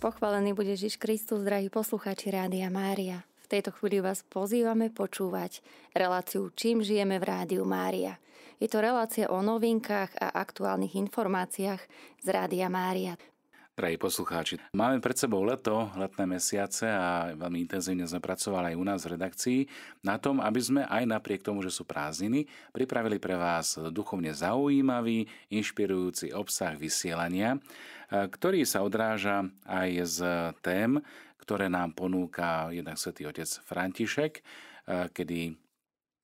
Pochválený bude Ježiš Kristus, drahí poslucháči Rádia Mária. V tejto chvíli vás pozývame počúvať reláciu Čím žijeme v Rádiu Mária. Je to relácia o novinkách a aktuálnych informáciách z Rádia Mária. Drahí poslucháči, máme pred sebou leto, letné mesiace a veľmi intenzívne sme pracovali aj u nás v redakcii na tom, aby sme aj napriek tomu, že sú prázdniny, pripravili pre vás duchovne zaujímavý, inšpirujúci obsah vysielania, ktorý sa odráža aj z tém, ktoré nám ponúka jednak svätý otec František, kedy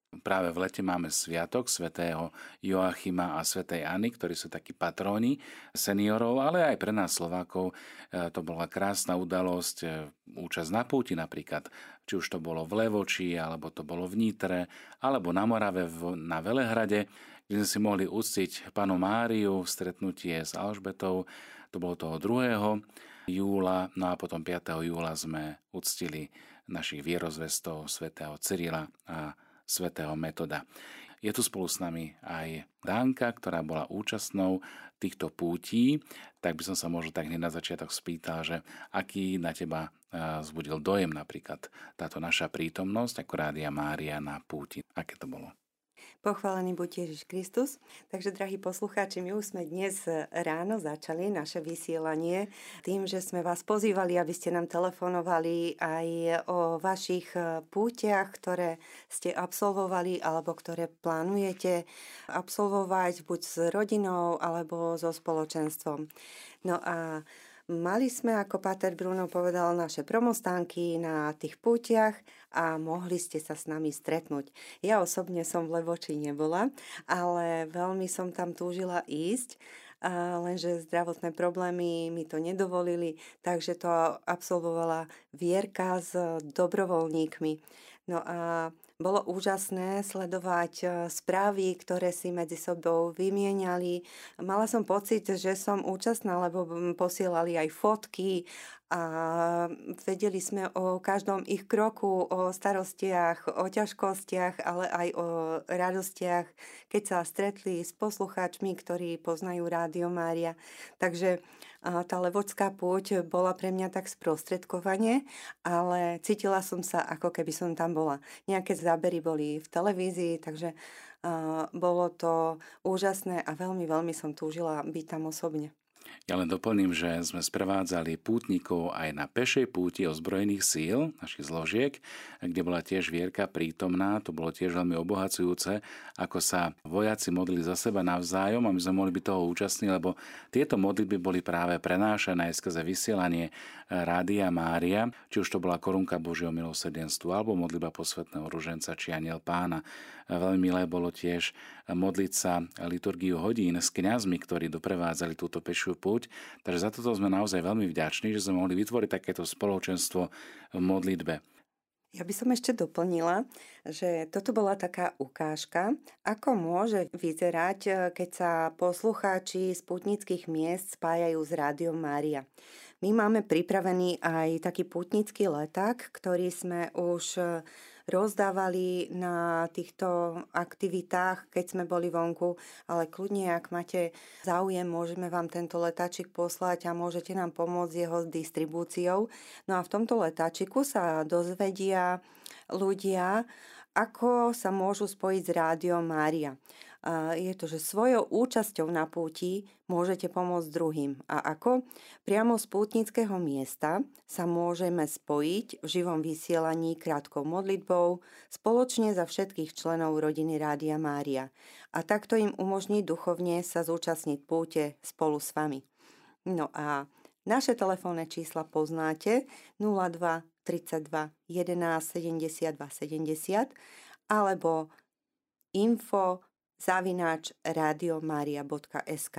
Práve v lete máme sviatok svätého Joachima a svätej Anny, ktorí sú takí patróni seniorov, ale aj pre nás Slovákov e, to bola krásna udalosť, e, účasť na púti napríklad, či už to bolo v Levoči, alebo to bolo v Nitre, alebo na Morave na Velehrade, kde sme si mohli uctiť panu Máriu stretnutie s Alžbetou, to bolo toho 2. júla, no a potom 5. júla sme uctili našich vierozvestov svätého Cyrila a svätého Metoda. Je tu spolu s nami aj Dánka, ktorá bola účastnou týchto pútí, tak by som sa možno tak hneď na začiatok spýtal, že aký na teba zbudil dojem napríklad táto naša prítomnosť ako Rádia Mária na púti. Aké to bolo? Pochválený buď Ježiš Kristus. Takže, drahí poslucháči, my už sme dnes ráno začali naše vysielanie tým, že sme vás pozývali, aby ste nám telefonovali aj o vašich pútiach, ktoré ste absolvovali alebo ktoré plánujete absolvovať buď s rodinou alebo so spoločenstvom. No a Mali sme, ako Pater Bruno povedal, naše promostánky na tých pútiach a mohli ste sa s nami stretnúť. Ja osobne som v Levoči nebola, ale veľmi som tam túžila ísť, lenže zdravotné problémy mi to nedovolili, takže to absolvovala Vierka s dobrovoľníkmi. No a bolo úžasné sledovať e, správy, ktoré si medzi sebou vymieniali. Mala som pocit, že som účastná, lebo posielali aj fotky a vedeli sme o každom ich kroku, o starostiach, o ťažkostiach, ale aj o radostiach, keď sa stretli s poslucháčmi, ktorí poznajú Rádio Mária. Takže tá levodská púť bola pre mňa tak sprostredkovanie, ale cítila som sa, ako keby som tam bola. Nejaké zábery boli v televízii, takže bolo to úžasné a veľmi, veľmi som túžila byť tam osobne. Ja len doplním, že sme sprevádzali pútnikov aj na pešej púti ozbrojených síl, našich zložiek, kde bola tiež Vierka prítomná. To bolo tiež veľmi obohacujúce, ako sa vojaci modlili za seba navzájom a my sme mohli byť toho účastní, lebo tieto modlitby boli práve prenášané skrze vysielanie Rádia Mária, či už to bola korunka Božieho milosrdenstva alebo modliba posvetného ruženca či aniel pána. Veľmi milé bolo tiež modliť sa liturgiu hodín s kňazmi, ktorí doprevádzali túto pešiu púť. Takže za toto sme naozaj veľmi vďační, že sme mohli vytvoriť takéto spoločenstvo v modlitbe. Ja by som ešte doplnila, že toto bola taká ukážka, ako môže vyzerať, keď sa poslucháči putnických miest spájajú s Rádiom Mária. My máme pripravený aj taký putnický leták, ktorý sme už rozdávali na týchto aktivitách, keď sme boli vonku, ale kľudne, ak máte záujem, môžeme vám tento letáčik poslať a môžete nám pomôcť jeho distribúciou. No a v tomto letáčiku sa dozvedia ľudia, ako sa môžu spojiť s Rádiom Mária je to, že svojou účasťou na púti môžete pomôcť druhým. A ako? Priamo z pútnického miesta sa môžeme spojiť v živom vysielaní krátkou modlitbou spoločne za všetkých členov rodiny Rádia Mária. A takto im umožní duchovne sa zúčastniť púte spolu s vami. No a naše telefónne čísla poznáte 02 32 11 72 70 alebo info zavináč radiomaria.sk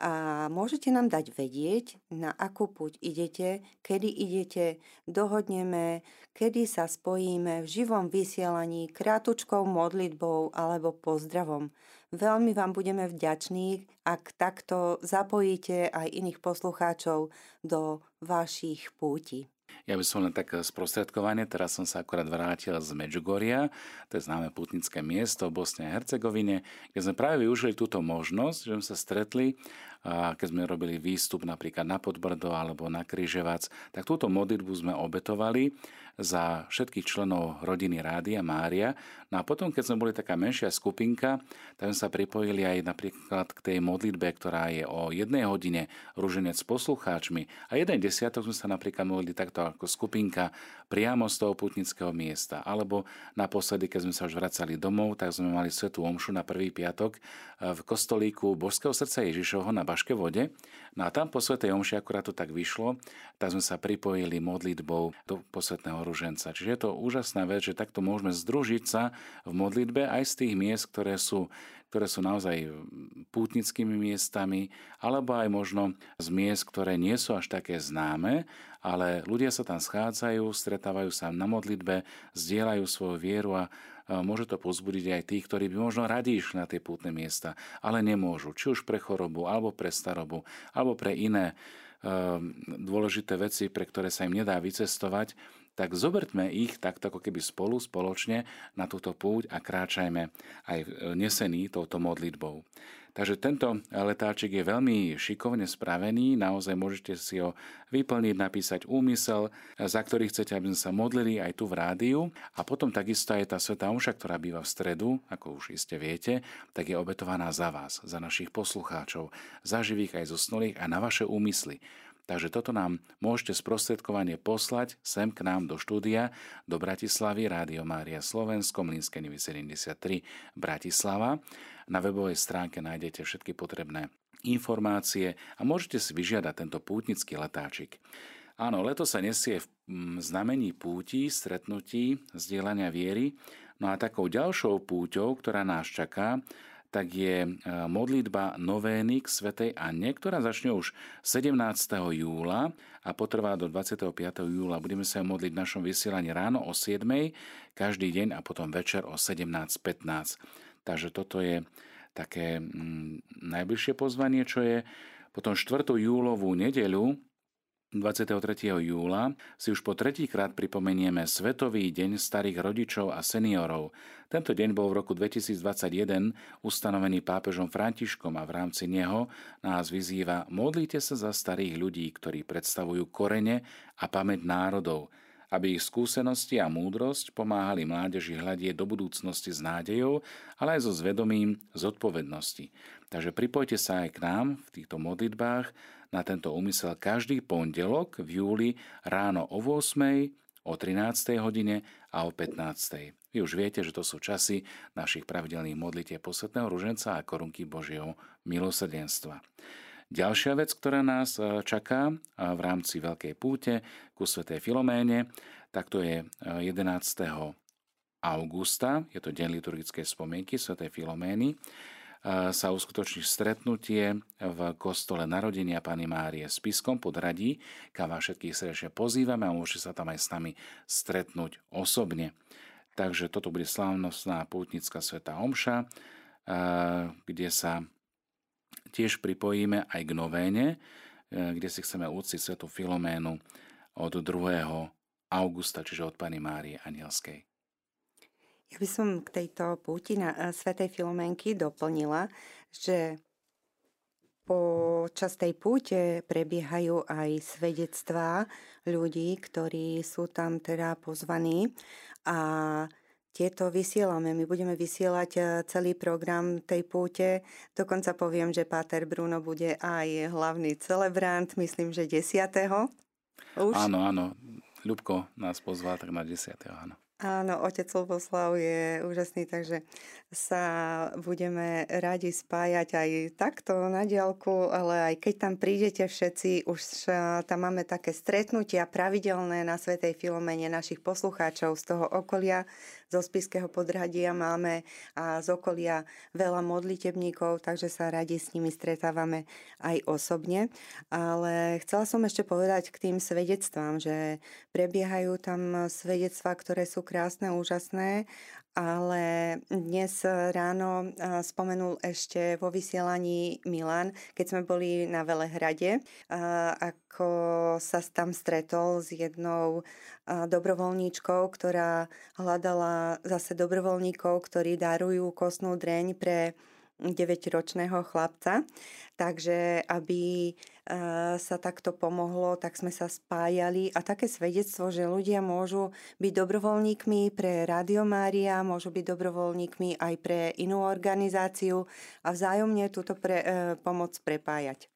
a môžete nám dať vedieť, na akú puť idete, kedy idete, dohodneme, kedy sa spojíme v živom vysielaní krátučkou modlitbou alebo pozdravom. Veľmi vám budeme vďační, ak takto zapojíte aj iných poslucháčov do vašich púti. Ja by som len tak sprostredkovanie, teraz som sa akorát vrátil z Medžugoria, to je známe putnické miesto v Bosne a Hercegovine, kde sme práve využili túto možnosť, že sme sa stretli keď sme robili výstup napríklad na Podbrdo alebo na Kryževac, tak túto modlitbu sme obetovali za všetkých členov rodiny Rádia Mária. No a potom, keď sme boli taká menšia skupinka, tak sme sa pripojili aj napríklad k tej modlitbe, ktorá je o jednej hodine rúženec s poslucháčmi. A jeden desiatok sme sa napríklad modlili takto ako skupinka priamo z toho putnického miesta. Alebo naposledy, keď sme sa už vracali domov, tak sme mali svetú omšu na prvý piatok v kostolíku Božského srdca Ježišovho na Baške vode. No a tam po svetej omši akurát to tak vyšlo, tak sme sa pripojili modlitbou do posvetného ruženca. Čiže je to úžasná vec, že takto môžeme združiť sa v modlitbe aj z tých miest, ktoré sú ktoré sú naozaj pútnickými miestami, alebo aj možno z miest, ktoré nie sú až také známe, ale ľudia sa tam schádzajú, stretávajú sa na modlitbe, zdieľajú svoju vieru a môže to pozbudiť aj tých, ktorí by možno radi išli na tie pútne miesta, ale nemôžu, či už pre chorobu, alebo pre starobu, alebo pre iné dôležité veci, pre ktoré sa im nedá vycestovať, tak zobertme ich takto ako keby spolu, spoločne na túto púť a kráčajme aj nesení touto modlitbou. Takže tento letáčik je veľmi šikovne spravený, naozaj môžete si ho vyplniť, napísať úmysel, za ktorý chcete, aby sme sa modlili aj tu v rádiu. A potom takisto je tá Sveta Omša, ktorá býva v stredu, ako už iste viete, tak je obetovaná za vás, za našich poslucháčov, za živých aj zosnulých a na vaše úmysly. Takže toto nám môžete sprostredkovanie poslať sem k nám do štúdia, do Bratislavy, Rádio Mária Slovensko, Mlinské 73 Bratislava. Na webovej stránke nájdete všetky potrebné informácie a môžete si vyžiadať tento pútnický letáčik. Áno, leto sa nesie v mm, znamení púti, stretnutí, zdieľania viery, no a takou ďalšou púťou, ktorá nás čaká, tak je e, modlitba novény k Svetej Anne, ktorá začne už 17. júla a potrvá do 25. júla. Budeme sa modliť v našom vysielaní ráno o 7. každý deň a potom večer o 17.15. Takže toto je také mm, najbližšie pozvanie, čo je potom 4. júlovú nedeľu 23. júla si už po tretíkrát pripomenieme Svetový deň starých rodičov a seniorov. Tento deň bol v roku 2021 ustanovený pápežom Františkom a v rámci neho nás vyzýva modlite sa za starých ľudí, ktorí predstavujú korene a pamäť národov, aby ich skúsenosti a múdrosť pomáhali mládeži hľadieť do budúcnosti s nádejou, ale aj so zvedomím zodpovednosti. Takže pripojte sa aj k nám v týchto modlitbách na tento úmysel každý pondelok v júli ráno o 8, o 13. hodine a o 15. Vy už viete, že to sú časy našich pravidelných modlitieb posvetného ruženca a korunky Božieho milosrdenstva. Ďalšia vec, ktorá nás e, čaká e, v rámci Veľkej púte ku Svetej Filoméne, tak to je 11. E, augusta, je to deň liturgickej spomienky Svetej Filomény sa uskutoční stretnutie v kostole narodenia Pany Márie s Piskom pod Radí, kam vás všetkých srdečne pozývame a môžete sa tam aj s nami stretnúť osobne. Takže toto bude slávnostná pútnická sveta Omša, kde sa tiež pripojíme aj k novéne, kde si chceme úctiť svetu Filoménu od 2. augusta, čiže od Pany Márie Anielskej. Ja by som k tejto púti na eh, Svetej Filomenky doplnila, že počas tej púte prebiehajú aj svedectvá ľudí, ktorí sú tam teda pozvaní a tieto vysielame. My budeme vysielať eh, celý program tej púte. Dokonca poviem, že Páter Bruno bude aj hlavný celebrant, myslím, že 10. Už? Áno, áno. Ľubko nás pozval tak na 10. áno. Áno, otec Luboslav je úžasný, takže sa budeme radi spájať aj takto na diálku, ale aj keď tam prídete všetci, už tam máme také stretnutia pravidelné na Svetej Filomene našich poslucháčov z toho okolia, zo Spiského podhradia máme a z okolia veľa modlitebníkov, takže sa radi s nimi stretávame aj osobne. Ale chcela som ešte povedať k tým svedectvám, že prebiehajú tam svedectvá, ktoré sú krásne, úžasné, ale dnes ráno spomenul ešte vo vysielaní Milan, keď sme boli na Velehrade, ako sa tam stretol s jednou dobrovoľníčkou, ktorá hľadala zase dobrovoľníkov, ktorí darujú kostnú dreň pre 9-ročného chlapca. Takže aby sa takto pomohlo, tak sme sa spájali a také svedectvo, že ľudia môžu byť dobrovoľníkmi pre Radio Mária, môžu byť dobrovoľníkmi aj pre inú organizáciu a vzájomne túto pre, e, pomoc prepájať.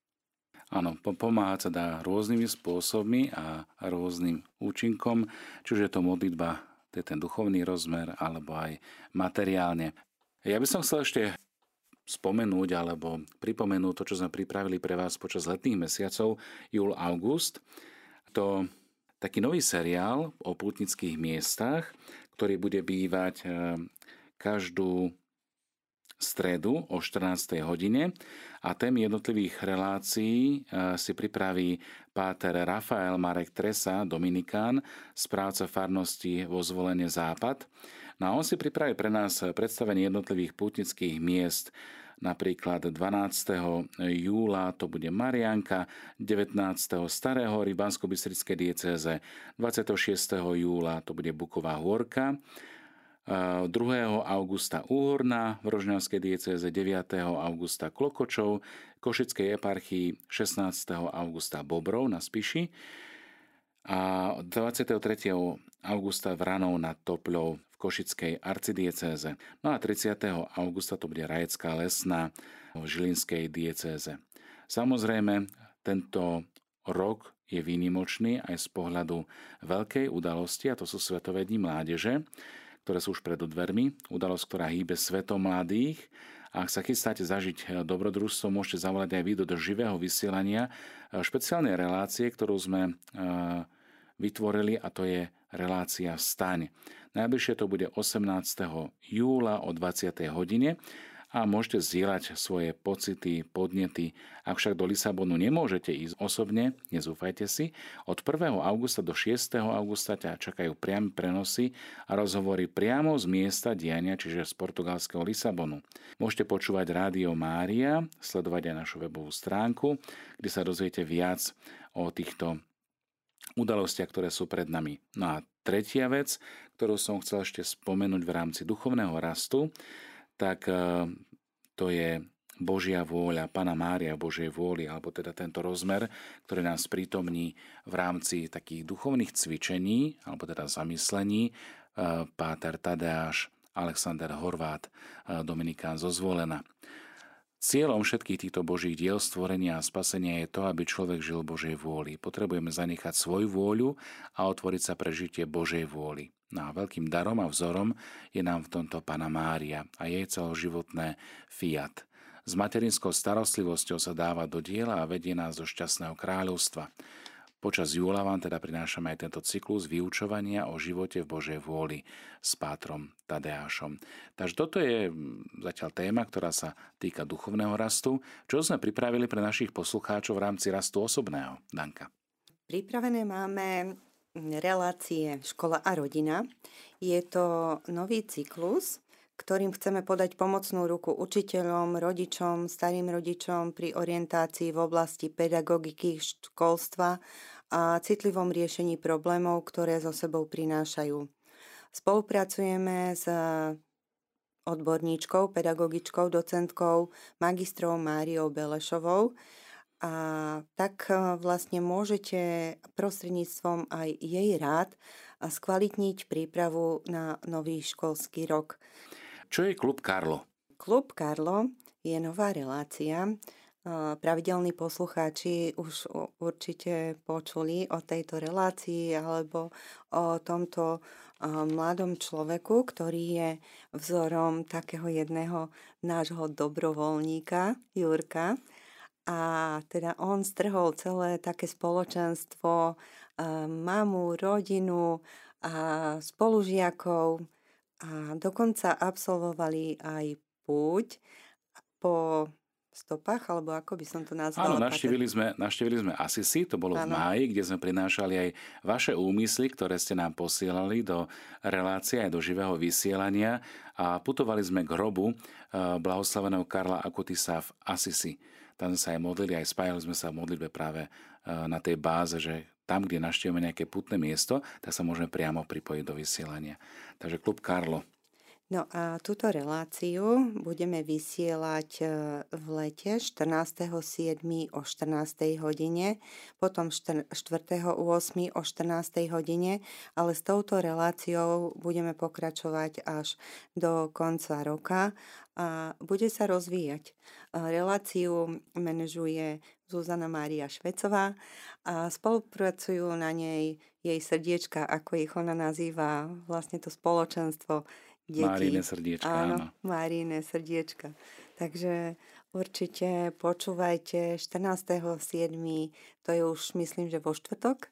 Áno, pomáhať sa dá rôznymi spôsobmi a rôznym účinkom, čiže je to modlitba, to je ten duchovný rozmer, alebo aj materiálne. Ja by som chcel ešte spomenúť alebo pripomenúť to, čo sme pripravili pre vás počas letných mesiacov júl-august. To taký nový seriál o pútnických miestach, ktorý bude bývať eh, každú stredu o 14. hodine a tém jednotlivých relácií eh, si pripraví páter Rafael Marek Tresa, Dominikán, správca farnosti vo zvolenie Západ. No a on si pripraví pre nás predstavenie jednotlivých pútnických miest. Napríklad 12. júla to bude Marianka, 19. Starého hory bansko diecéze, 26. júla to bude Buková hôrka, 2. augusta Úhorná v Rožňavskej diecéze, 9. augusta Klokočov, Košickej eparchii 16. augusta Bobrov na Spiši a 23. augusta Vranov nad Topľou Košickej arcidiecéze. No a 30. augusta to bude Rajecká lesná v Žilinskej diecéze. Samozrejme, tento rok je výnimočný aj z pohľadu veľkej udalosti, a to sú Svetové dni mládeže, ktoré sú už pred dvermi. Udalosť, ktorá hýbe svetom mladých. Ak sa chystáte zažiť dobrodružstvo, môžete zavolať aj vy do živého vysielania špeciálnej relácie, ktorú sme e, vytvorili a to je relácia Vstaň. Najbližšie to bude 18. júla o 20. hodine a môžete zdieľať svoje pocity, podnety. Ak však do Lisabonu nemôžete ísť osobne, nezúfajte si. Od 1. augusta do 6. augusta ťa čakajú priame prenosy a rozhovory priamo z miesta diania, čiže z portugalského Lisabonu. Môžete počúvať Rádio Mária, sledovať aj našu webovú stránku, kde sa dozviete viac o týchto udalostiach, ktoré sú pred nami. No a tretia vec, ktorú som chcel ešte spomenúť v rámci duchovného rastu, tak e, to je Božia vôľa, Pana Mária Božej vôli, alebo teda tento rozmer, ktorý nás prítomní v rámci takých duchovných cvičení, alebo teda zamyslení, e, Páter Tadeáš, Alexander Horvát, e, Dominikán zo Zvolena. Cieľom všetkých týchto Božích diel stvorenia a spasenia je to, aby človek žil Božej vôli. Potrebujeme zanechať svoju vôľu a otvoriť sa pre žitie Božej vôli. No a veľkým darom a vzorom je nám v tomto Pana Mária a jej celoživotné fiat. S materinskou starostlivosťou sa dáva do diela a vedie nás do šťastného kráľovstva. Počas júla vám teda prinášame aj tento cyklus vyučovania o živote v Božej vôli s Pátrom Tadeášom. Takže toto je zatiaľ téma, ktorá sa týka duchovného rastu. Čo sme pripravili pre našich poslucháčov v rámci rastu osobného? Danka. Pripravené máme relácie Škola a rodina. Je to nový cyklus, ktorým chceme podať pomocnú ruku učiteľom, rodičom, starým rodičom pri orientácii v oblasti pedagogiky, školstva a citlivom riešení problémov, ktoré so sebou prinášajú. Spolupracujeme s odborníčkou, pedagogičkou, docentkou, magistrou Máriou Belešovou a tak vlastne môžete prostredníctvom aj jej rád skvalitniť prípravu na nový školský rok. Čo je klub Karlo? Klub Karlo je nová relácia. Pravidelní poslucháči už určite počuli o tejto relácii alebo o tomto mladom človeku, ktorý je vzorom takého jedného nášho dobrovoľníka, Jurka. A teda on strhol celé také spoločenstvo, mamu, rodinu a spolužiakov, a dokonca absolvovali aj púť po stopách, alebo ako by som to nazvala? Áno, navštívili sme, navštívili sme Asisi, to bolo ano. v máji, kde sme prinášali aj vaše úmysly, ktoré ste nám posielali do relácie aj do živého vysielania a putovali sme k hrobu eh, blahoslaveného Karla Akutisa v Asisi. Tam sme sa aj modlili, aj spájali sme sa v modlitbe práve eh, na tej báze, že tam, kde naštívime nejaké putné miesto, tak sa môžeme priamo pripojiť do vysielania. Takže klub Karlo No a túto reláciu budeme vysielať e, v lete 14.7. o 14. hodine, potom 4.8. o 14. hodine, ale s touto reláciou budeme pokračovať až do konca roka a bude sa rozvíjať. Reláciu manažuje Zuzana Mária Švecová a spolupracujú na nej jej srdiečka, ako ich ona nazýva, vlastne to spoločenstvo deti. Márine srdiečka, áno. áno. Márine srdiečka. Takže určite počúvajte 14.7. To je už myslím, že vo štvrtok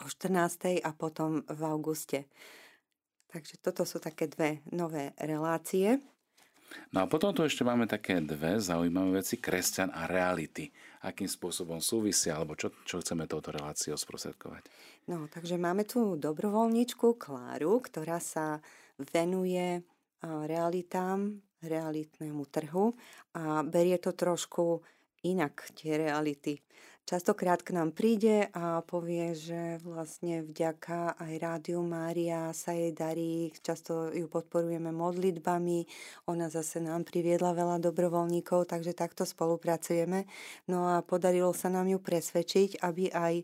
o 14. a potom v auguste. Takže toto sú také dve nové relácie. No a potom tu ešte máme také dve zaujímavé veci, kresťan a reality. Akým spôsobom súvisia, alebo čo, čo chceme touto reláciou sprostredkovať? No, takže máme tu dobrovoľničku Kláru, ktorá sa venuje realitám, realitnému trhu a berie to trošku inak, tie reality. Častokrát k nám príde a povie, že vlastne vďaka aj Rádiu Mária sa jej darí, často ju podporujeme modlitbami, ona zase nám priviedla veľa dobrovoľníkov, takže takto spolupracujeme. No a podarilo sa nám ju presvedčiť, aby aj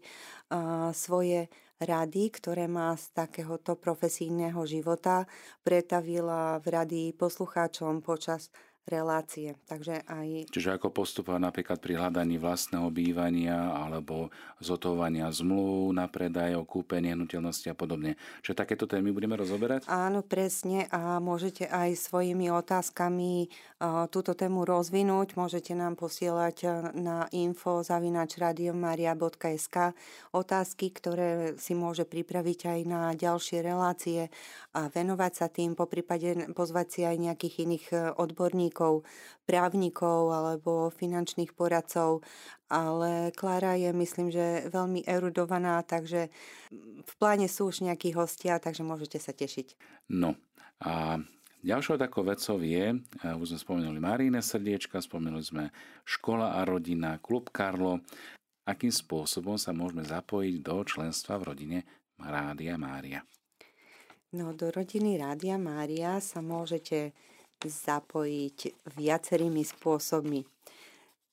svoje rady, ktoré má z takéhoto profesijného života, pretavila v rady poslucháčom počas relácie. Takže aj... Čiže ako postupovať napríklad pri hľadaní vlastného bývania alebo zotovania zmluv na predaj, o kúpenie nehnuteľnosti a podobne. Čiže takéto témy budeme rozoberať? Áno, presne a môžete aj svojimi otázkami túto tému rozvinúť. Môžete nám posielať na info zavinačradiomaria.sk otázky, ktoré si môže pripraviť aj na ďalšie relácie a venovať sa tým, po prípade pozvať si aj nejakých iných odborníkov odborníkov, právnikov alebo finančných poradcov, ale Klára je, myslím, že veľmi erudovaná, takže v pláne sú už nejakí hostia, takže môžete sa tešiť. No a Ďalšou takou vecou je, už sme spomenuli Maríne srdiečka, spomenuli sme škola a rodina, klub Karlo. Akým spôsobom sa môžeme zapojiť do členstva v rodine Rádia Mária? No, do rodiny Rádia Mária sa môžete zapojiť viacerými spôsobmi.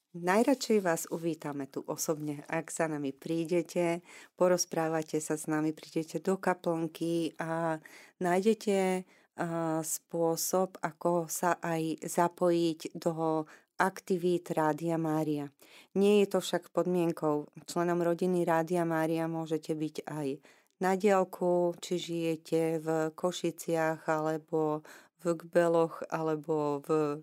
Najradšej vás uvítame tu osobne, ak za nami prídete, porozprávate sa s nami, prídete do kaplnky a nájdete spôsob, ako sa aj zapojiť do aktivít Rádia Mária. Nie je to však podmienkou. Členom rodiny Rádia Mária môžete byť aj na diálku, či žijete v Košiciach alebo v Gbeloch alebo v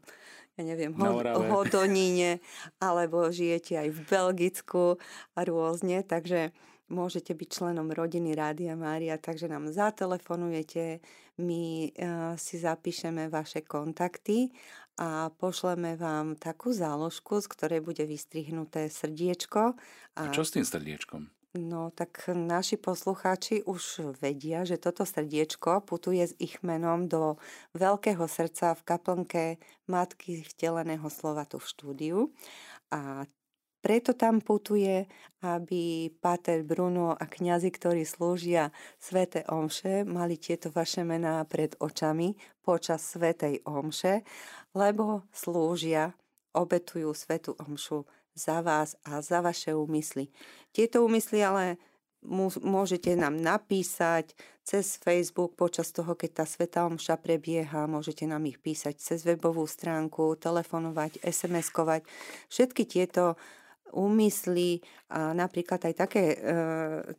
ja neviem, Hod- Hodoníne, alebo žijete aj v Belgicku a rôzne, takže môžete byť členom rodiny Rádia Mária, takže nám zatelefonujete, my uh, si zapíšeme vaše kontakty a pošleme vám takú záložku, z ktorej bude vystrihnuté srdiečko. A, a čo s tým srdiečkom? No tak naši poslucháči už vedia, že toto srdiečko putuje s ich menom do veľkého srdca v kaplnke Matky vteleného slova tu v štúdiu. A preto tam putuje, aby Pater Bruno a kňazi, ktorí slúžia Svete Omše, mali tieto vaše mená pred očami počas Svetej Omše, lebo slúžia, obetujú Svetu Omšu za vás a za vaše úmysly. Tieto úmysly ale môžete nám napísať cez Facebook počas toho, keď tá Sveta Omša prebieha, môžete nám ich písať cez webovú stránku, telefonovať, SMS-kovať. Všetky tieto úmysly a napríklad aj také, e,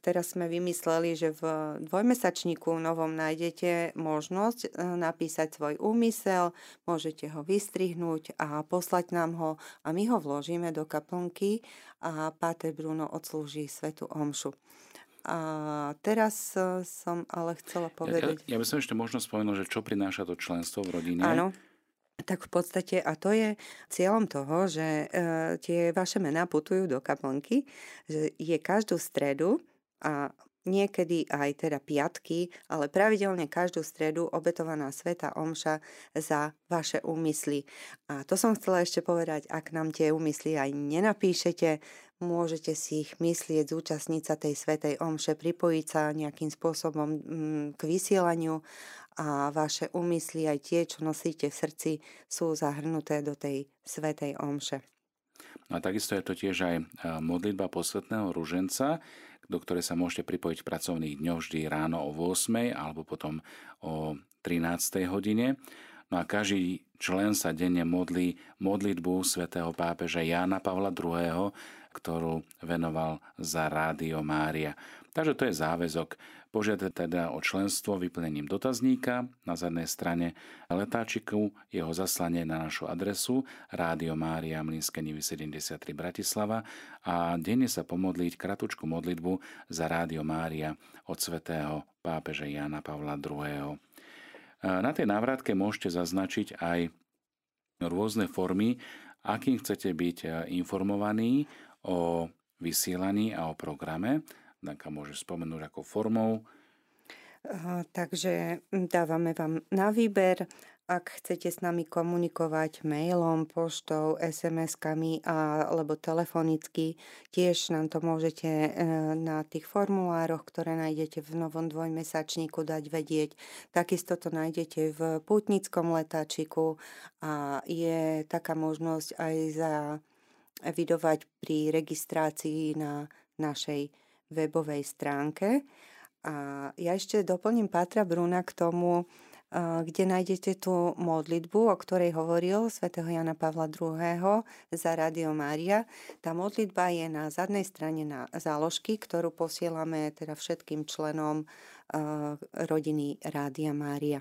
teraz sme vymysleli, že v dvojmesačníku novom nájdete možnosť e, napísať svoj úmysel, môžete ho vystrihnúť a poslať nám ho a my ho vložíme do kaplnky a Páter Bruno odslúži svetu omšu. A teraz e, som ale chcela povedať... Ja, ja, ja by som ešte možno spomenul, že čo prináša to členstvo v rodine. Áno tak v podstate, a to je cieľom toho, že e, tie vaše mená putujú do kaplnky, že je každú stredu a niekedy aj teda piatky, ale pravidelne každú stredu obetovaná Sveta Omša za vaše úmysly. A to som chcela ešte povedať, ak nám tie úmysly aj nenapíšete, môžete si ich myslieť, zúčastniť sa tej Svetej Omše, pripojiť sa nejakým spôsobom mm, k vysielaniu a vaše úmysly, aj tie, čo nosíte v srdci, sú zahrnuté do tej svetej omše. A takisto je to tiež aj modlitba posvetného ruženca, do ktorej sa môžete pripojiť v pracovných dňoch vždy ráno o 8 alebo potom o 13. hodine. No a každý člen sa denne modlí modlitbu svätého pápeža Jána Pavla II., ktorú venoval za Rádio Mária. Takže to je záväzok Požiadať teda o členstvo vyplnením dotazníka na zadnej strane letáčiku, jeho zaslanie na našu adresu Rádio Mária Mlinské Nivy 73 Bratislava a denne sa pomodliť kratučku modlitbu za Rádio Mária od svätého pápeža Jana Pavla II. Na tej návratke môžete zaznačiť aj rôzne formy, akým chcete byť informovaní o vysielaní a o programe. Danka môže spomenúť ako formou. Takže dávame vám na výber, ak chcete s nami komunikovať mailom, poštou, SMS-kami alebo telefonicky, tiež nám to môžete e, na tých formulároch, ktoré nájdete v novom dvojmesačníku dať vedieť. Takisto to nájdete v putnickom letáčiku a je taká možnosť aj zavidovať pri registrácii na našej webovej stránke. A ja ešte doplním Pátra Bruna k tomu, kde nájdete tú modlitbu, o ktorej hovoril svätého Jana Pavla II. za Radio Mária. Tá modlitba je na zadnej strane na záložky, ktorú posielame teda všetkým členom rodiny Rádia Mária.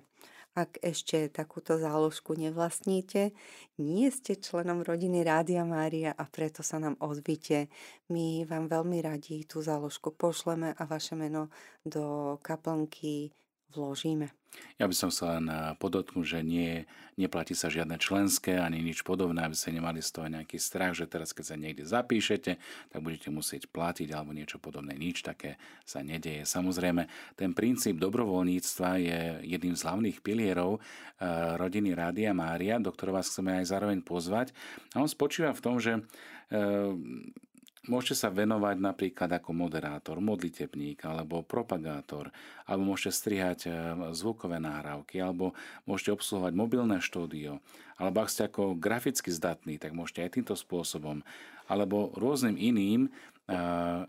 Ak ešte takúto záložku nevlastníte, nie ste členom rodiny Rádia Mária a preto sa nám ozvite. My vám veľmi radi tú záložku pošleme a vaše meno do kaplnky vložíme. Ja by som sa len eh, podotknúť, že nie, neplatí sa žiadne členské ani nič podobné, aby ste nemali z toho nejaký strach, že teraz keď sa niekde zapíšete, tak budete musieť platiť alebo niečo podobné. Nič také sa nedeje. Samozrejme, ten princíp dobrovoľníctva je jedným z hlavných pilierov eh, rodiny Rádia Mária, do ktorého vás chceme aj zároveň pozvať. A on spočíva v tom, že eh, Môžete sa venovať napríklad ako moderátor, modlitebník alebo propagátor, alebo môžete strihať e, zvukové nahrávky, alebo môžete obsluhovať mobilné štúdio, alebo ak ste ako graficky zdatní, tak môžete aj týmto spôsobom, alebo rôznym iným, e,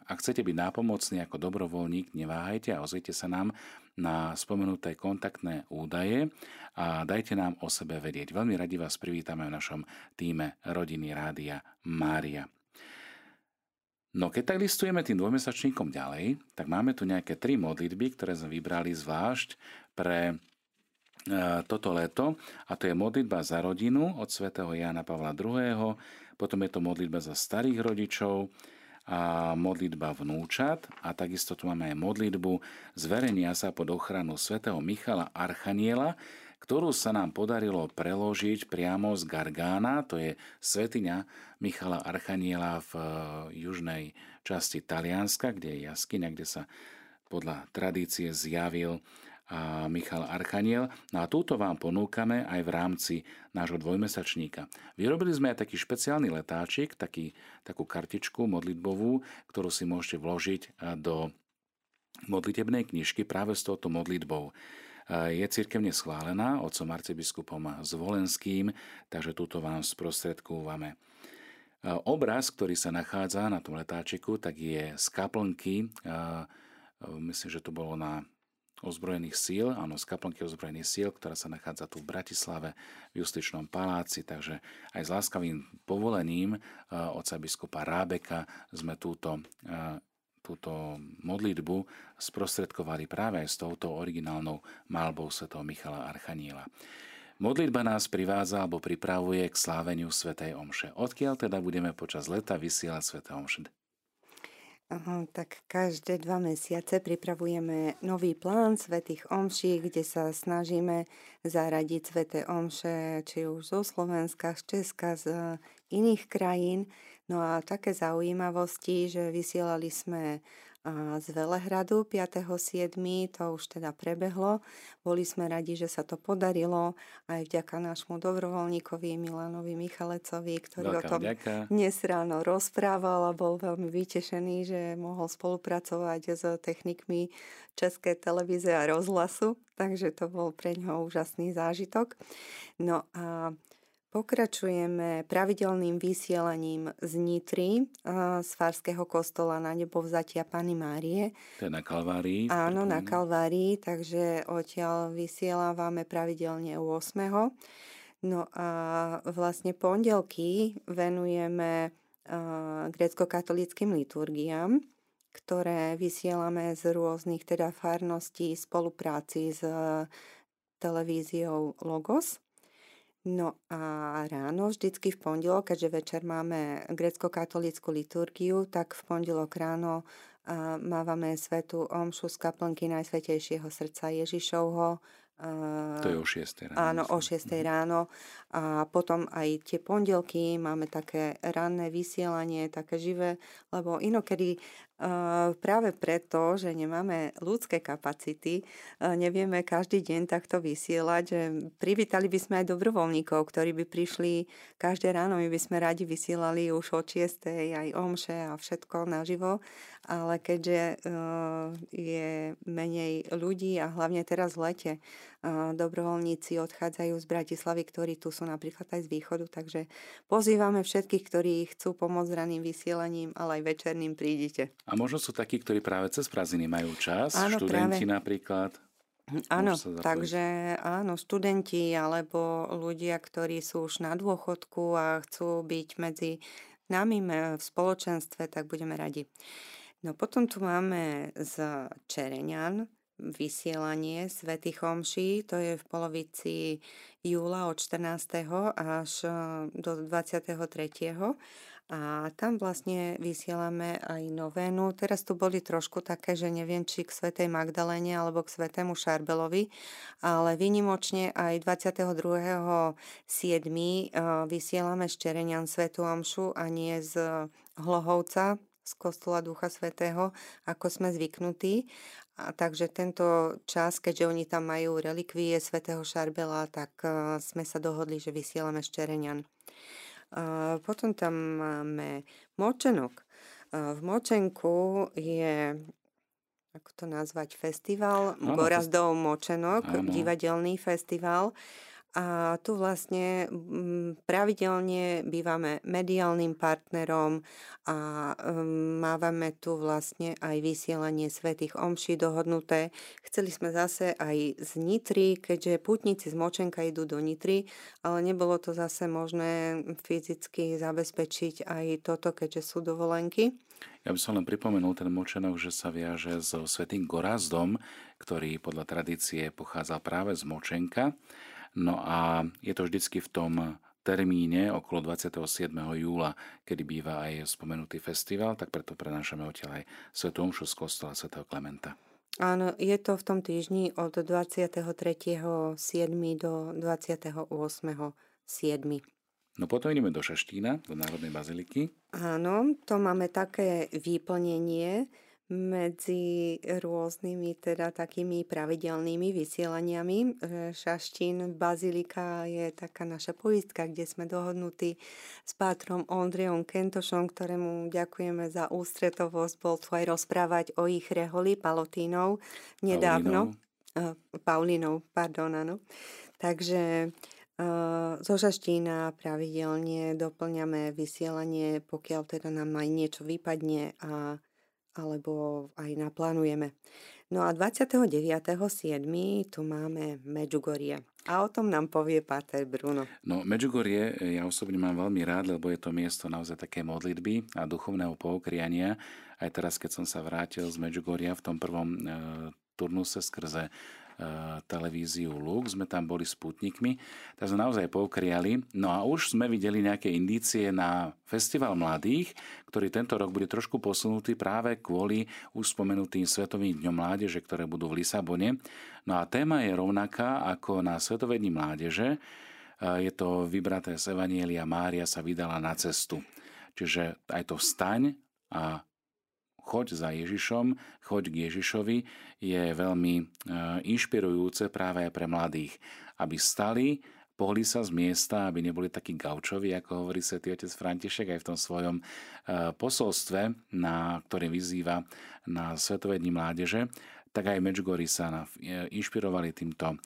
ak chcete byť nápomocný ako dobrovoľník, neváhajte a ozvite sa nám na spomenuté kontaktné údaje a dajte nám o sebe vedieť. Veľmi radi vás privítame v našom týme Rodiny Rádia Mária. No keď tak listujeme tým dvojmesačníkom ďalej, tak máme tu nejaké tri modlitby, ktoré sme vybrali zvlášť pre e, toto leto a to je modlitba za rodinu od svätého Jána Pavla II, potom je to modlitba za starých rodičov a modlitba vnúčat. A takisto tu máme aj modlitbu zverenia sa pod ochranu svätého Michala Archaniela, ktorú sa nám podarilo preložiť priamo z Gargána, to je svetiňa Michala Archaniela v eh, južnej časti Talianska, kde je jaskyňa, kde sa podľa tradície zjavil a Michal Archaniel. No a túto vám ponúkame aj v rámci nášho dvojmesačníka. Vyrobili sme aj taký špeciálny letáčik, taký, takú kartičku modlitbovú, ktorú si môžete vložiť eh, do modlitebnej knižky práve s touto modlitbou je cirkevne schválená otcom arcibiskupom Zvolenským, takže túto vám sprostredkúvame. Obraz, ktorý sa nachádza na tom letáčiku, tak je z kaplnky, myslím, že to bolo na ozbrojených síl, áno, z kaplnky ozbrojených síl, ktorá sa nachádza tu v Bratislave, v Justičnom paláci, takže aj s láskavým povolením oca biskupa Rábeka sme túto túto modlitbu sprostredkovali práve s touto originálnou malbou svätého Michala Archaniela. Modlitba nás privádza alebo pripravuje k sláveniu svätej Omše. Odkiaľ teda budeme počas leta vysielať sväté Omše? Aha, tak každé dva mesiace pripravujeme nový plán svätých omší, kde sa snažíme zaradiť sveté omše, či už zo Slovenska, z Česka, z iných krajín. No a také zaujímavosti, že vysielali sme z Velehradu 5.7. To už teda prebehlo. Boli sme radi, že sa to podarilo aj vďaka nášmu dobrovoľníkovi Milanovi Michalecovi, ktorý Veľká o tom vďaka. dnes ráno rozprával a bol veľmi vytešený, že mohol spolupracovať s technikmi Českej televízie a rozhlasu. Takže to bol pre ňoho úžasný zážitok. No a Pokračujeme pravidelným vysielaním z Nitry, z Farského kostola na nebo vzatia Pany Márie. To je na Kalvárii. Áno, na Kalvárii, takže odtiaľ vysielávame pravidelne 8. No a vlastne pondelky venujeme grecko-katolickým liturgiám, ktoré vysielame z rôznych teda farností spolupráci s televíziou Logos. No a ráno, vždycky v pondelok, keďže večer máme grecko-katolickú liturgiu, tak v pondelok ráno mávame svetú omšu z kaplnky Najsvetejšieho srdca Ježišovho to je o 6 ráno. Áno, o 6 mhm. ráno. A potom aj tie pondelky máme také ranné vysielanie, také živé, lebo inokedy práve preto, že nemáme ľudské kapacity, nevieme každý deň takto vysielať, že privítali by sme aj dobrovoľníkov, ktorí by prišli každé ráno, my by sme radi vysielali už o 6 aj omše a všetko naživo, ale keďže uh, je menej ľudí a hlavne teraz v lete, dobrovoľníci odchádzajú z Bratislavy, ktorí tu sú napríklad aj z východu, takže pozývame všetkých, ktorí chcú pomôcť raným vysielaním, ale aj večerným prídite. A možno sú takí, ktorí práve cez prázdniny majú čas, áno, študenti práve. napríklad. Áno, takže áno, študenti alebo ľudia, ktorí sú už na dôchodku a chcú byť medzi nami v spoločenstve, tak budeme radi. No potom tu máme z Čereňan, vysielanie Svetých Omší, to je v polovici júla od 14. až e, do 23. A tam vlastne vysielame aj novénu. Teraz tu boli trošku také, že neviem, či k Svetej Magdalene alebo k Svetému Šarbelovi, ale vynimočne aj 22.7. E, vysielame z Čerenian Svetu Omšu a nie z Hlohovca, z kostola Ducha Svetého, ako sme zvyknutí. A takže tento čas, keďže oni tam majú relikvie svätého Šarbela, tak uh, sme sa dohodli, že vysielame Ščereňan. Uh, potom tam máme Močenok. Uh, v Močenku je ako to nazvať, festival Gorazdov Močenok, Áno. divadelný festival. A tu vlastne mm, pravidelne bývame mediálnym partnerom a um, mávame tu vlastne aj vysielanie svetých omší dohodnuté. Chceli sme zase aj z Nitry, keďže putníci z Močenka idú do Nitry, ale nebolo to zase možné fyzicky zabezpečiť aj toto, keďže sú dovolenky. Ja by som len pripomenul ten močenok, že sa viaže so svetým Gorazdom, ktorý podľa tradície pochádza práve z Močenka. No a je to vždycky v tom termíne okolo 27. júla, kedy býva aj spomenutý festival, tak preto prenášame odtiaľ aj Svetu Omšu z kostola svätého Klementa. Áno, je to v tom týždni od 23.7. do 28.7. No potom ideme do Šaštína, do Národnej baziliky. Áno, to máme také výplnenie, medzi rôznymi teda takými pravidelnými vysielaniami. Šaštín Bazilika je taká naša poistka, kde sme dohodnutí s pátrom Ondrejom Kentošom, ktorému ďakujeme za ústretovosť. Bol tu aj rozprávať o ich reholi Palotínov nedávno. Paulinov, Paulinov pardon, áno. Takže zo Šaštína pravidelne doplňame vysielanie, pokiaľ teda nám aj niečo vypadne a alebo aj naplánujeme. No a 29.7. tu máme Medžugorie. A o tom nám povie Páter Bruno. No, Medžugorie ja osobne mám veľmi rád, lebo je to miesto naozaj také modlitby a duchovného poukriania. Aj teraz, keď som sa vrátil z Medžugoria v tom prvom e, turnuse skrze televíziu Lux, sme tam boli s putníkmi, tak sme naozaj poukriali. No a už sme videli nejaké indície na Festival mladých, ktorý tento rok bude trošku posunutý práve kvôli už spomenutým Svetovým dňom mládeže, ktoré budú v Lisabone. No a téma je rovnaká ako na Svetovej dni mládeže. Je to vybraté z Evanielia Mária sa vydala na cestu. Čiže aj to vstaň a choď za Ježišom, choď k Ježišovi je veľmi e, inšpirujúce práve aj pre mladých, aby stali, pohli sa z miesta, aby neboli takí gaučovi, ako hovorí svätý otec František aj v tom svojom e, posolstve, na ktoré vyzýva na Svetové dni mládeže, tak aj Medžgory sa e, inšpirovali týmto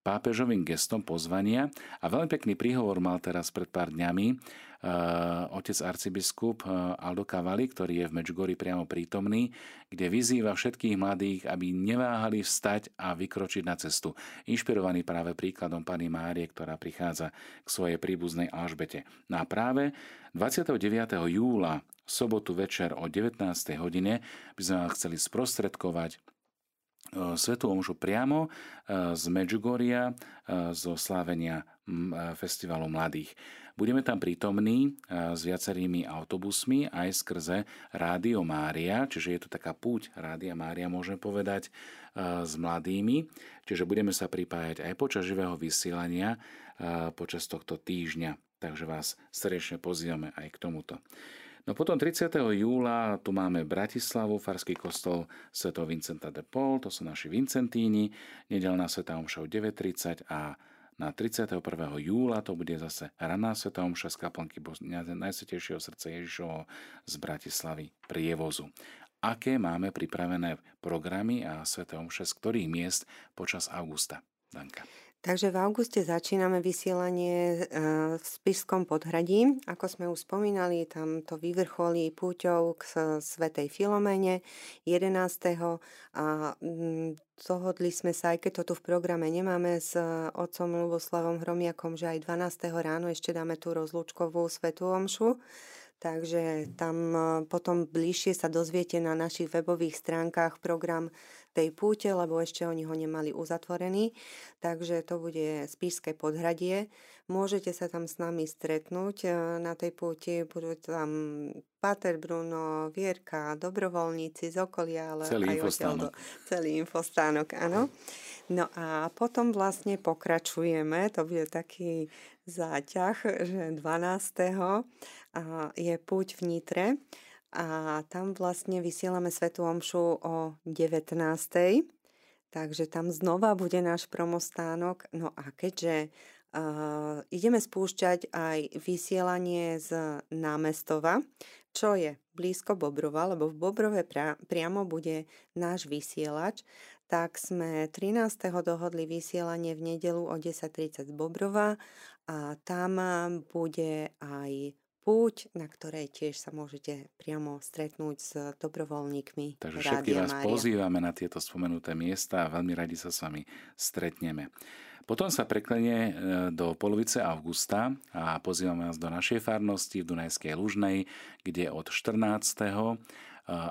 pápežovým gestom pozvania. A veľmi pekný príhovor mal teraz pred pár dňami otec arcibiskup eh, Aldo Cavalli, ktorý je v Medžgori priamo prítomný, kde vyzýva všetkých mladých, aby neváhali vstať a vykročiť na cestu. Inšpirovaný práve príkladom pani Márie, ktorá prichádza k svojej príbuznej Alžbete. No a práve 29. júla v sobotu večer o 19. hodine by sme vám chceli sprostredkovať eh, Svetú omšu priamo z Medžugoria, zo slávenia Festivalu mladých. Budeme tam prítomní s viacerými autobusmi aj skrze Rádio Mária, čiže je to taká púť Rádia Mária, môžeme povedať, s mladými. Čiže budeme sa pripájať aj počas živého vysielania počas tohto týždňa. Takže vás srdečne pozývame aj k tomuto. No potom 30. júla tu máme Bratislavu, Farský kostol Sv. Vincenta de Paul, to sú naši Vincentíni, nedelná Sveta Omša 9.30 a na 31. júla to bude zase raná sveta omša z kaplnky Najsvetejšieho srdca Ježišovho z Bratislavy prievozu. Aké máme pripravené programy a sveté omše z ktorých miest počas augusta? Danka. Takže v auguste začíname vysielanie e, v Spišskom podhradí. Ako sme už spomínali, tam to vyvrcholí púťou k Svetej Filomene 11. A mm, dohodli sme sa, aj keď to tu v programe nemáme s otcom Luboslavom Hromiakom, že aj 12. ráno ešte dáme tú rozlúčkovú svetú omšu. Takže tam e, potom bližšie sa dozviete na našich webových stránkach program tej púte, lebo ešte oni ho nemali uzatvorený. Takže to bude Spíšské podhradie. Môžete sa tam s nami stretnúť e, na tej púti. Budú tam Pater Bruno, Vierka, dobrovoľníci z okolia, ale celý aj infostánok. Do, celý infostánok, áno. No a potom vlastne pokračujeme, to bude taký záťah, že 12. je púť v Nitre a tam vlastne vysielame Svetu Omšu o 19. Takže tam znova bude náš promostánok. No a keďže uh, ideme spúšťať aj vysielanie z námestova, čo je blízko Bobrova, lebo v Bobrove pra- priamo bude náš vysielač, tak sme 13. dohodli vysielanie v nedelu o 10.30 z Bobrova a tam bude aj púť, na ktorej tiež sa môžete priamo stretnúť s dobrovoľníkmi. Takže všetky vás Mária. pozývame na tieto spomenuté miesta a veľmi radi sa s vami stretneme. Potom sa preklenie e, do polovice augusta a pozývame vás do našej farnosti v Dunajskej Lužnej, kde od 14. E,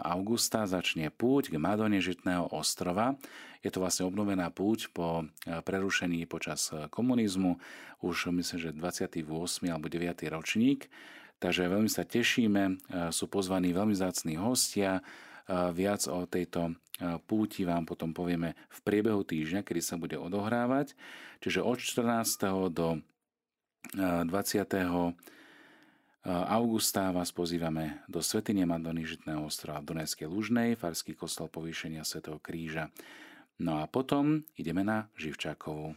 augusta začne púť k Madone Žitného ostrova. Je to vlastne obnovená púť po e, prerušení počas komunizmu, už myslím, že 28. alebo 9. ročník. Takže veľmi sa tešíme, e, sú pozvaní veľmi zácní hostia. E, viac o tejto e, púti vám potom povieme v priebehu týždňa, kedy sa bude odohrávať. Čiže od 14. do 20. augusta vás pozývame do Svetine Madony Žitného ostrova v Dunajskej Lužnej, Farský kostol povýšenia Svetého kríža. No a potom ideme na Živčákovú.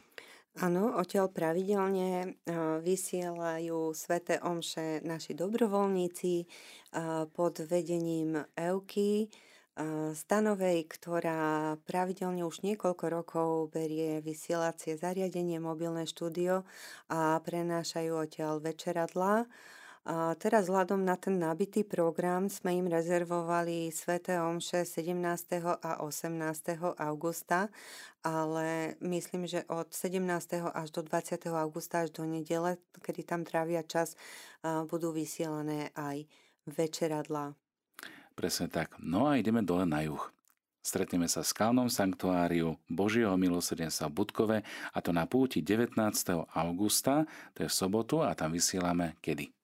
Áno, odtiaľ pravidelne vysielajú sveté omše naši dobrovoľníci pod vedením Euky Stanovej, ktorá pravidelne už niekoľko rokov berie vysielacie zariadenie, mobilné štúdio a prenášajú odtiaľ večeradla a teraz vzhľadom na ten nabitý program sme im rezervovali Sveté Omše 17. a 18. augusta, ale myslím, že od 17. až do 20. augusta až do nedele, kedy tam trávia čas, budú vysielané aj večeradla. Presne tak. No a ideme dole na juh. Stretneme sa v skalnom sanktuáriu Božieho milosrdenstva v Budkove a to na púti 19. augusta, to je v sobotu a tam vysielame kedy?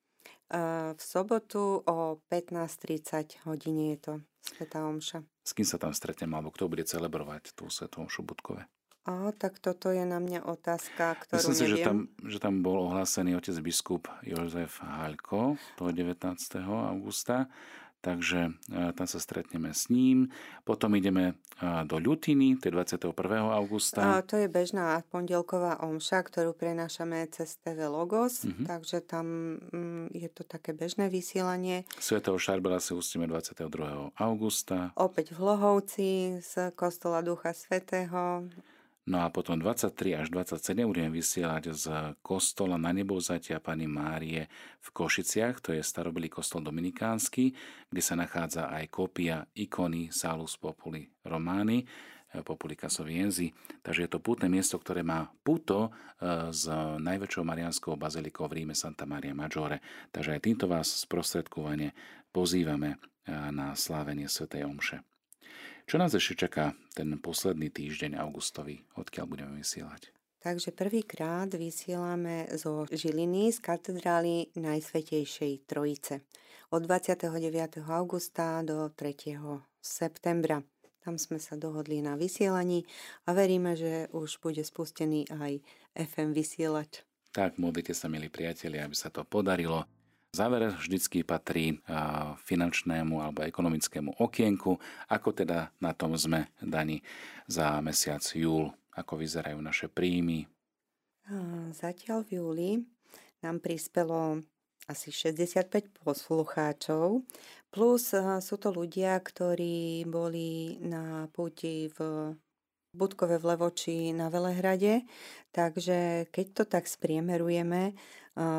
V sobotu o 15.30 hodine je to Sveta Omša. S kým sa tam stretnem, alebo kto bude celebrovať tú Svetú Omšu Budkove? O, tak toto je na mňa otázka, ktorú Myslím si, neviem. že tam, že tam bol ohlásený otec biskup Jozef Haľko toho 19. augusta takže e, tam sa stretneme s ním. Potom ideme e, do Ľutiny, to je 21. augusta. A to je bežná pondelková omša, ktorú prenášame cez TV Logos, uh-huh. takže tam mm, je to také bežné vysielanie. Svetého Šarbela si ustíme 22. augusta. Opäť v Lohovci z Kostola Ducha Svetého. No a potom 23 až 27 budeme vysielať z kostola na nebovzatia Pani Márie v Košiciach, to je starobilý kostol dominikánsky, kde sa nachádza aj kópia ikony Salus Populi Romány, eh, Populi Casovienzi. Takže je to pútne miesto, ktoré má puto eh, s najväčšou marianskou bazilikou v Ríme Santa Maria Maggiore. Takže aj týmto vás sprostredkovane pozývame eh, na slávenie Sv. Omše. Čo nás ešte čaká ten posledný týždeň augustový, odkiaľ budeme vysielať? Takže prvýkrát vysielame zo Žiliny z katedrály Najsvetejšej Trojice od 29. augusta do 3. septembra. Tam sme sa dohodli na vysielaní a veríme, že už bude spustený aj FM vysielač. Tak, modlite sa, milí priatelia, aby sa to podarilo. Záver vždycky patrí finančnému alebo ekonomickému okienku, ako teda na tom sme dani za mesiac júl, ako vyzerajú naše príjmy. Zatiaľ v júli nám prispelo asi 65 poslucháčov, plus sú to ľudia, ktorí boli na púti v Budkove v Levoči na Velehrade, takže keď to tak spriemerujeme,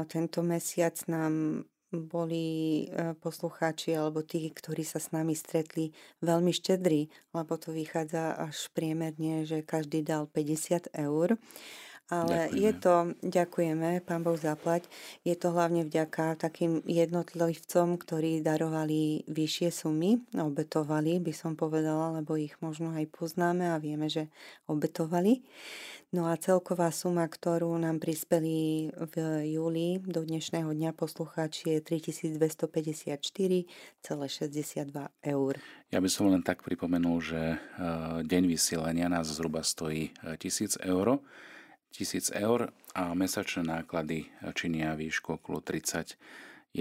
tento mesiac nám boli e, poslucháči alebo tí, ktorí sa s nami stretli, veľmi štedrí, lebo to vychádza až priemerne, že každý dal 50 eur. Ale ďakujeme. je to, ďakujeme, pán Boh zaplať, je to hlavne vďaka takým jednotlivcom, ktorí darovali vyššie sumy, obetovali, by som povedala, lebo ich možno aj poznáme a vieme, že obetovali. No a celková suma, ktorú nám prispeli v júli do dnešného dňa poslucháči je 3254,62 eur. Ja by som len tak pripomenul, že eh, deň vysielania nás zhruba stojí 1000 eh, eur 1000 eur a mesačné náklady činia výšku okolo 31-32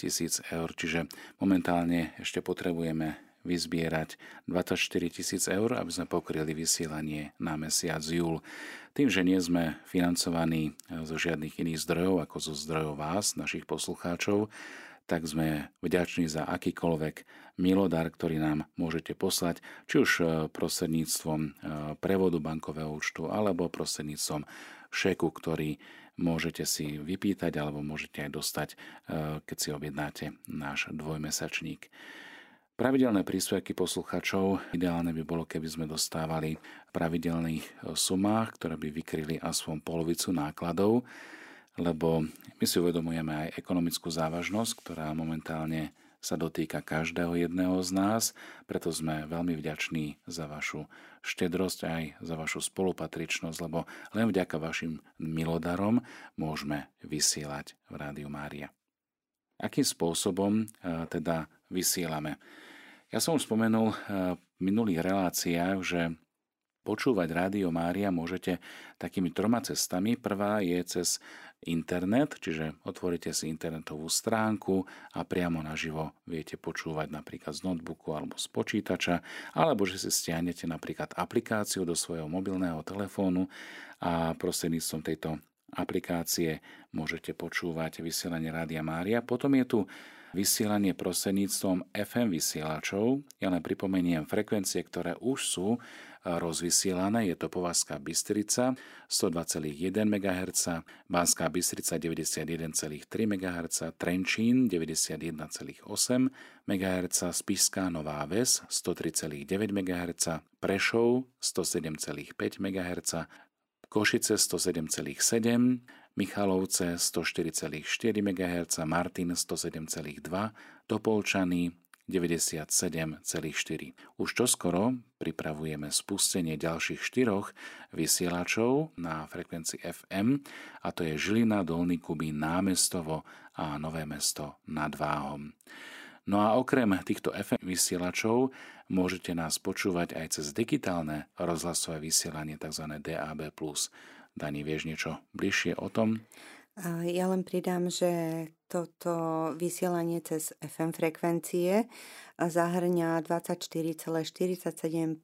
tisíc eur, čiže momentálne ešte potrebujeme vyzbierať 24 tisíc eur, aby sme pokryli vysielanie na mesiac júl. Tým, že nie sme financovaní zo žiadnych iných zdrojov ako zo zdrojov vás, našich poslucháčov, tak sme vďační za akýkoľvek milodar, ktorý nám môžete poslať, či už e, prostredníctvom e, prevodu bankového účtu alebo prostredníctvom šeku, ktorý môžete si vypýtať alebo môžete aj dostať, e, keď si objednáte náš dvojmesačník. Pravidelné príspevky posluchačov ideálne by bolo, keby sme dostávali v pravidelných sumách, ktoré by vykryli aspoň polovicu nákladov lebo my si uvedomujeme aj ekonomickú závažnosť, ktorá momentálne sa dotýka každého jedného z nás, preto sme veľmi vďační za vašu štedrosť aj za vašu spolupatričnosť, lebo len vďaka vašim milodarom môžeme vysielať v Rádiu Mária. Akým spôsobom e, teda vysielame? Ja som už spomenul e, v minulých reláciách, že počúvať Rádio Mária môžete takými troma cestami. Prvá je cez internet, čiže otvoríte si internetovú stránku a priamo naživo viete počúvať napríklad z notebooku alebo z počítača, alebo že si stiahnete napríklad aplikáciu do svojho mobilného telefónu a prostredníctvom tejto aplikácie môžete počúvať vysielanie Rádia Mária. Potom je tu vysielanie prostredníctvom FM vysielačov. Ja len pripomeniem frekvencie, ktoré už sú rozvysielané. Je to Povazská Bystrica 102,1 MHz, Banská Bystrica 91,3 MHz, Trenčín 91,8 MHz, Spišská Nová Ves 103,9 MHz, Prešov 107,5 MHz, Košice 107,7 Michalovce 104,4 MHz, Martin 107,2, Topolčany 97,4. Už čoskoro pripravujeme spustenie ďalších štyroch vysielačov na frekvencii FM a to je Žilina, Dolný Kubín, Námestovo a Nové mesto nad Váhom. No a okrem týchto FM vysielačov môžete nás počúvať aj cez digitálne rozhlasové vysielanie tzv. DAB+. Dani, vieš niečo bližšie o tom? Ja len pridám, že toto vysielanie cez FM frekvencie zahrňa 24,47%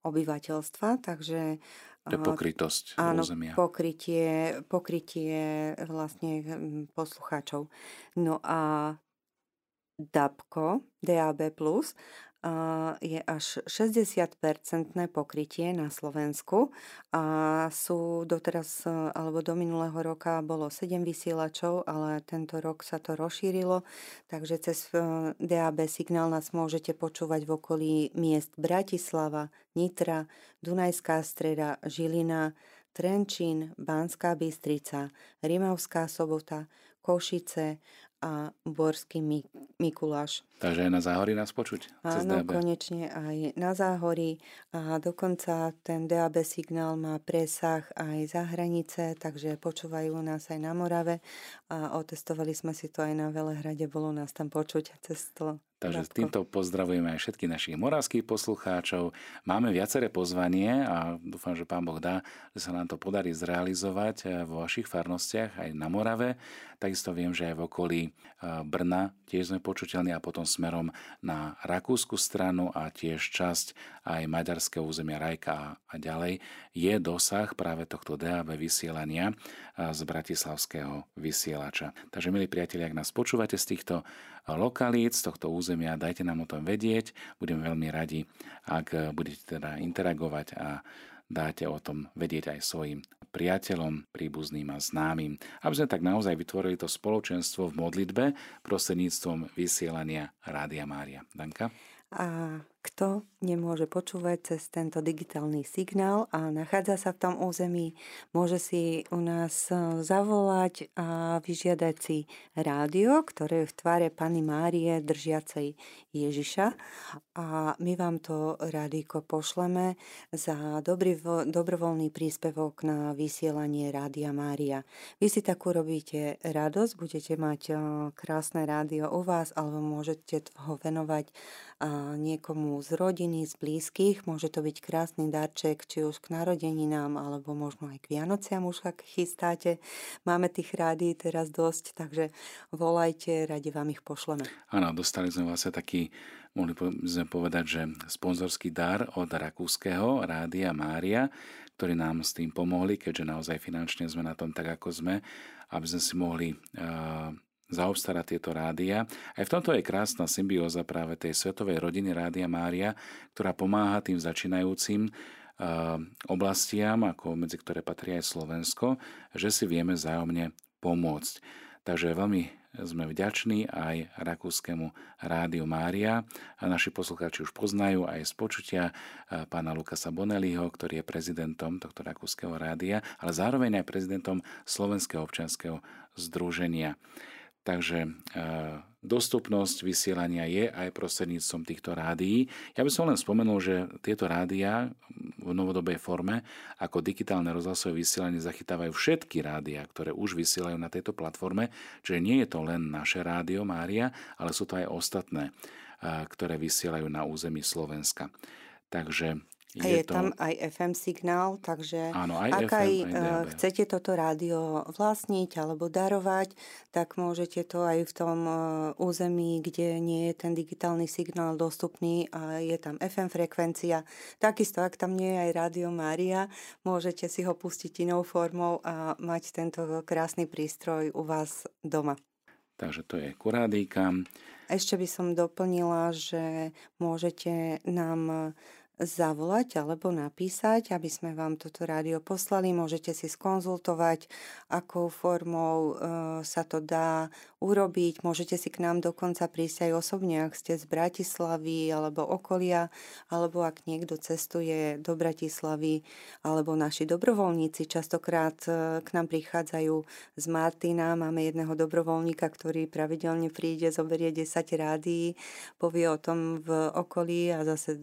obyvateľstva, takže to je pokrytosť áno, územia. Pokrytie, pokrytie vlastne poslucháčov. No a DABko, DAB+, je až 60-percentné pokrytie na Slovensku a sú doteraz, alebo do minulého roka bolo 7 vysielačov, ale tento rok sa to rozšírilo, takže cez e, DAB signál nás môžete počúvať v okolí miest Bratislava, Nitra, Dunajská streda, Žilina, Trenčín, Banská Bystrica, Rimavská sobota, Košice a Borský Mikuláš. Takže aj na záhorí nás počuť cez Áno, DAB. konečne aj na záhorí a dokonca ten DAB signál má presah aj za hranice, takže počúvajú nás aj na Morave a otestovali sme si to aj na Velehrade, bolo nás tam počuť cez to Takže týmto pozdravujeme aj všetkých našich moravských poslucháčov. Máme viaceré pozvanie a dúfam, že Pán Boh dá, že sa nám to podarí zrealizovať eh, vo vašich farnostiach aj na Morave. Takisto viem, že aj v okolí eh, Brna tiež sme počuteľní a potom smerom na rakúsku stranu a tiež časť aj maďarského územia Rajka a ďalej je dosah práve tohto DAB vysielania eh, z bratislavského vysielača. Takže milí priatelia, ak nás počúvate z týchto lokalít, z tohto územia, dajte nám o tom vedieť. Budeme veľmi radi, ak budete teda interagovať a dáte o tom vedieť aj svojim priateľom, príbuzným a známym, aby sme tak naozaj vytvorili to spoločenstvo v modlitbe prostredníctvom vysielania Rádia Mária. Danka? A kto nemôže počúvať cez tento digitálny signál a nachádza sa v tom území, môže si u nás e, zavolať a vyžiadať si rádio, ktoré je v tvare Pany Márie držiacej Ježiša a my vám to rádiko pošleme za dobrý, dobrovoľný príspevok na vysielanie Rádia Mária. Vy si tak urobíte radosť, budete mať e, krásne rádio u vás alebo môžete ho venovať niekomu z rodiny, z blízkych. Môže to byť krásny darček, či už k narodeninám, alebo možno aj k Vianociam už ak chystáte. Máme tých rádií teraz dosť, takže volajte, radi vám ich pošleme. Áno, dostali sme vlastne taký mohli sme povedať, že sponzorský dar od rakúskeho Rádia Mária, ktorí nám s tým pomohli, keďže naozaj finančne sme na tom tak, ako sme, aby sme si mohli uh, zaobstarať tieto rádia. Aj v tomto je krásna symbióza práve tej svetovej rodiny Rádia Mária, ktorá pomáha tým začínajúcim eh, oblastiam, ako medzi ktoré patrí aj Slovensko, že si vieme zájomne pomôcť. Takže veľmi sme vďační aj rakúskému rádiu Mária. A naši poslucháči už poznajú aj z počutia eh, pána Lukasa Bonelliho, ktorý je prezidentom tohto rakúskeho rádia, ale zároveň aj prezidentom Slovenského občanského združenia. Takže e, dostupnosť vysielania je aj prostredníctvom týchto rádií. Ja by som len spomenul, že tieto rádia v novodobej forme ako digitálne rozhlasové vysielanie zachytávajú všetky rádia, ktoré už vysielajú na tejto platforme, čiže nie je to len naše rádio Mária, ale sú to aj ostatné, e, ktoré vysielajú na území Slovenska. Takže a je, je to... tam aj FM signál, takže Áno, aj ak FM, aj, aj eh, chcete toto rádio vlastniť alebo darovať, tak môžete to aj v tom eh, území, kde nie je ten digitálny signál dostupný a je tam FM frekvencia. Takisto, ak tam nie je aj Rádio Mária, môžete si ho pustiť inou formou a mať tento krásny prístroj u vás doma. Takže to je kurádíka. Ešte by som doplnila, že môžete nám zavolať alebo napísať, aby sme vám toto rádio poslali. Môžete si skonzultovať, akou formou e, sa to dá urobiť. Môžete si k nám dokonca prísť aj osobne, ak ste z Bratislavy alebo okolia, alebo ak niekto cestuje do Bratislavy, alebo naši dobrovoľníci častokrát e, k nám prichádzajú z Martina. Máme jedného dobrovoľníka, ktorý pravidelne príde, zoberie 10 rádií, povie o tom v okolí a zase e,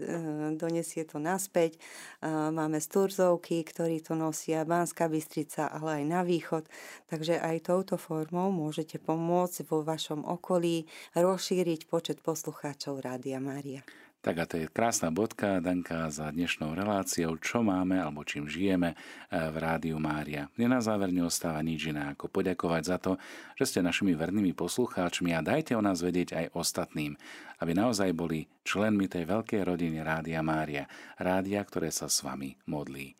donesie nesie to naspäť. Máme Sturzovky, ktorí to nosia, Banská Bystrica, ale aj na východ. Takže aj touto formou môžete pomôcť vo vašom okolí rozšíriť počet poslucháčov Rádia Mária. Tak a to je krásna bodka, Danka, za dnešnou reláciou, čo máme alebo čím žijeme eh, v Rádiu Mária. Mne na záver neostáva nič iné ako poďakovať za to, že ste našimi vernými poslucháčmi a dajte o nás vedieť aj ostatným, aby naozaj boli členmi tej veľkej rodiny Rádia Mária, rádia, ktoré sa s vami modlí.